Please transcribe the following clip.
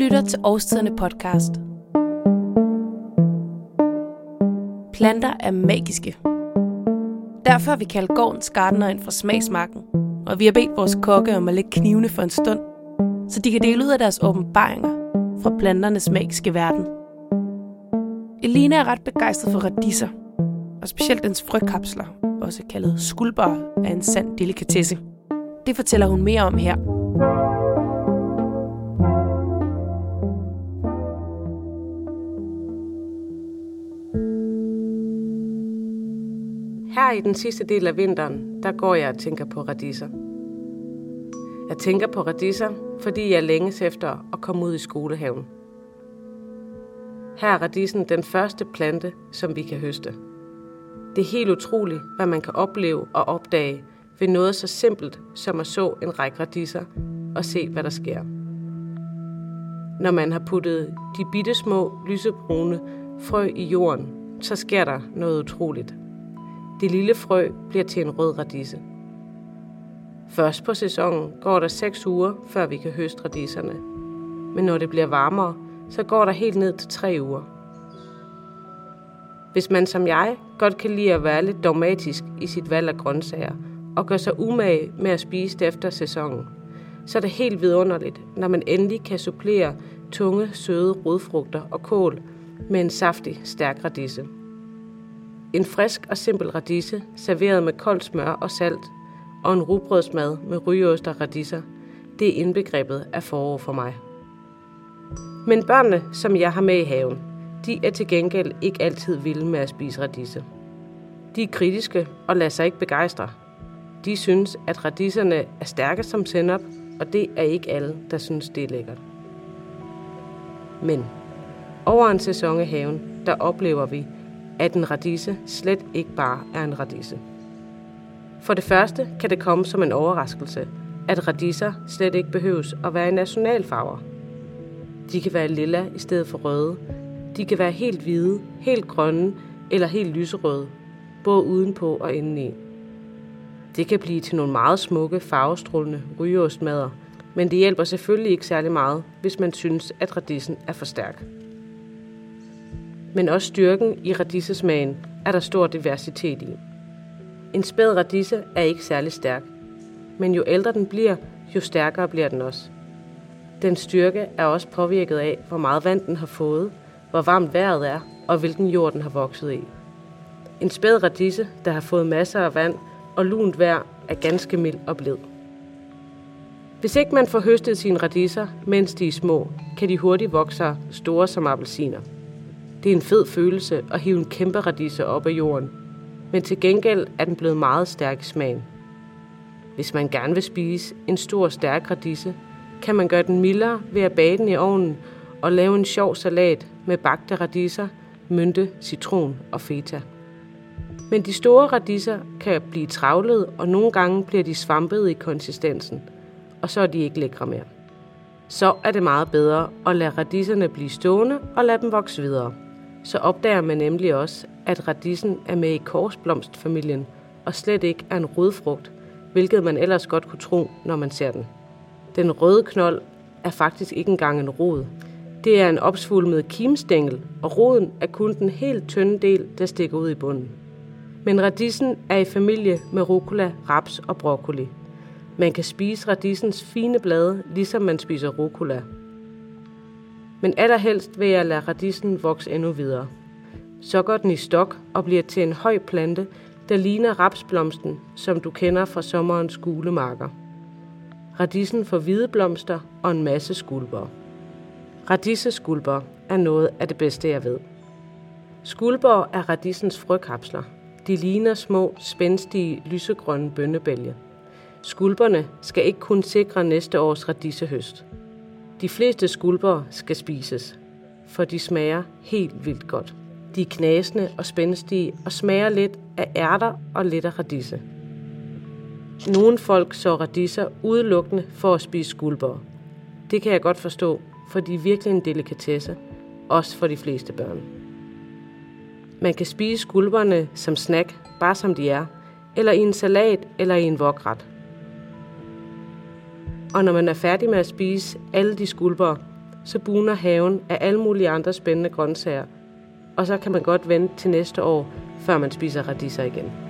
lytter til Årstiderne podcast. Planter er magiske. Derfor har vi kaldt gårdens gardener ind fra smagsmarken, og vi har bedt vores kokke om at lægge knivene for en stund, så de kan dele ud af deres åbenbaringer fra planternes magiske verden. Elina er ret begejstret for radiser, og specielt dens frøkapsler, også kaldet skulber, er en sand delikatesse. Det fortæller hun mere om her. Her i den sidste del af vinteren, der går jeg og tænker på radiser. Jeg tænker på radiser, fordi jeg længes efter at komme ud i skolehaven. Her er radisen den første plante, som vi kan høste. Det er helt utroligt, hvad man kan opleve og opdage ved noget så simpelt som at så en række radiser og se, hvad der sker. Når man har puttet de bitte små lysebrune frø i jorden, så sker der noget utroligt. Det lille frø bliver til en rød radise. Først på sæsonen går der 6 uger, før vi kan høste radiserne. Men når det bliver varmere, så går der helt ned til 3 uger. Hvis man som jeg godt kan lide at være lidt dogmatisk i sit valg af grøntsager, og gør sig umage med at spise det efter sæsonen, så er det helt vidunderligt, når man endelig kan supplere tunge, søde rodfrugter og kål med en saftig, stærk radise. En frisk og simpel radise, serveret med koldt smør og salt, og en rugbrødsmad med rygeost og radiser, det er indbegrebet af forår for mig. Men børnene, som jeg har med i haven, de er til gengæld ikke altid vilde med at spise radise. De er kritiske og lader sig ikke begejstre. De synes, at radiserne er stærke som sennep, og det er ikke alle, der synes, det er lækkert. Men over en sæson i haven, der oplever vi, at en radise slet ikke bare er en radise. For det første kan det komme som en overraskelse, at radiser slet ikke behøves at være i nationalfarver. De kan være lilla i stedet for røde. De kan være helt hvide, helt grønne eller helt lyserøde, både udenpå og indeni. Det kan blive til nogle meget smukke, farvestrålende rygeostmader, men det hjælper selvfølgelig ikke særlig meget, hvis man synes, at radisen er for stærk. Men også styrken i radisesmagen er der stor diversitet i. En spæd radise er ikke særlig stærk, men jo ældre den bliver, jo stærkere bliver den også. Den styrke er også påvirket af, hvor meget vand den har fået, hvor varmt vejret er og hvilken jord den har vokset i. En spæd radise, der har fået masser af vand og lunt vejr, er ganske mild og blid. Hvis ikke man får høstet sine radiser, mens de er små, kan de hurtigt vokse store som appelsiner. Det er en fed følelse at hive en kæmpe radise op af jorden, men til gengæld er den blevet meget stærk i smagen. Hvis man gerne vil spise en stor stærk radise, kan man gøre den mildere ved at bage den i ovnen og lave en sjov salat med bagte radiser, mynte, citron og feta. Men de store radiser kan blive travlede, og nogle gange bliver de svampede i konsistensen, og så er de ikke lækre mere. Så er det meget bedre at lade radiserne blive stående og lade dem vokse videre. Så opdager man nemlig også, at radisen er med i korsblomstfamilien og slet ikke er en rodfrugt, hvilket man ellers godt kunne tro, når man ser den. Den røde knold er faktisk ikke engang en rod. Det er en opsvulmet kimstængel, og roden er kun den helt tynde del, der stikker ud i bunden. Men radisen er i familie med rucola, raps og broccoli. Man kan spise radisens fine blade, ligesom man spiser rucola. Men allerhelst vil jeg lade radisen vokse endnu videre. Så går den i stok og bliver til en høj plante, der ligner rapsblomsten, som du kender fra sommerens gule marker. Radisen får hvide blomster og en masse skulper. Radiseskulper er noget af det bedste, jeg ved. Skulper er radisens frøkapsler. De ligner små, spændstige, lysegrønne bønnebælge. Skulperne skal ikke kun sikre næste års radisehøst. De fleste skulper skal spises, for de smager helt vildt godt. De er knasende og spændstige og smager lidt af ærter og lidt af radise. Nogle folk så radiser udelukkende for at spise skulper. Det kan jeg godt forstå, for de er virkelig en delikatesse, også for de fleste børn. Man kan spise skulperne som snack, bare som de er, eller i en salat eller i en vokret. Og når man er færdig med at spise alle de skulper, så buner haven af alle mulige andre spændende grøntsager, og så kan man godt vente til næste år, før man spiser radiser igen.